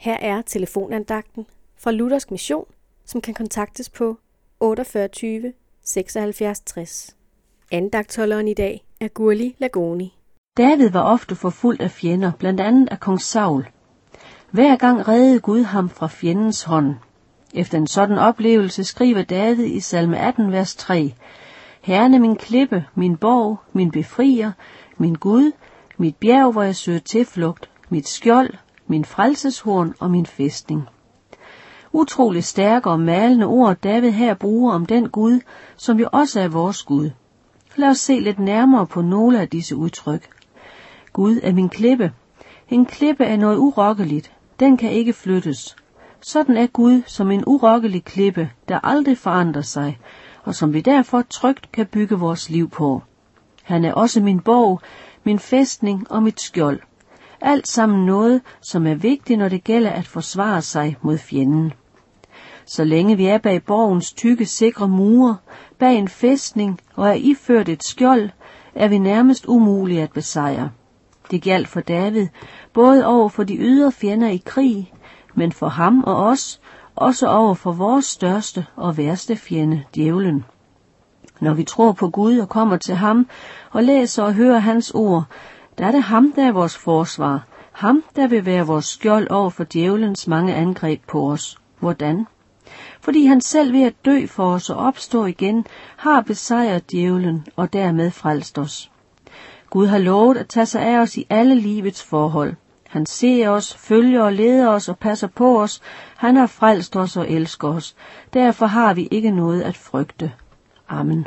Her er telefonandagten fra Luthersk Mission, som kan kontaktes på 48 76 60. Andagtholderen i dag er Gurli Lagoni. David var ofte forfulgt af fjender, blandt andet af kong Saul. Hver gang reddede Gud ham fra fjendens hånd. Efter en sådan oplevelse skriver David i salme 18, vers 3, Herren er min klippe, min borg, min befrier, min Gud, mit bjerg, hvor jeg søger tilflugt, mit skjold, min frelseshorn og min fæstning. Utrolig stærke og malende ord David her bruger om den Gud, som jo også er vores Gud. Lad os se lidt nærmere på nogle af disse udtryk. Gud er min klippe. En klippe er noget urokkeligt. Den kan ikke flyttes. Sådan er Gud som en urokkelig klippe, der aldrig forandrer sig, og som vi derfor trygt kan bygge vores liv på. Han er også min borg, min fæstning og mit skjold. Alt sammen noget, som er vigtigt, når det gælder at forsvare sig mod fjenden. Så længe vi er bag borgens tykke, sikre mure, bag en fæstning og er iført et skjold, er vi nærmest umulige at besejre. Det galt for David, både over for de ydre fjender i krig, men for ham og os, også over for vores største og værste fjende, djævlen. Når vi tror på Gud og kommer til ham og læser og hører hans ord, der er det ham, der er vores forsvar. Ham, der vil være vores skjold over for djævelens mange angreb på os. Hvordan? Fordi han selv ved at dø for os og opstå igen, har besejret djævelen og dermed frelst os. Gud har lovet at tage sig af os i alle livets forhold. Han ser os, følger og leder os og passer på os. Han har frelst os og elsker os. Derfor har vi ikke noget at frygte. Amen.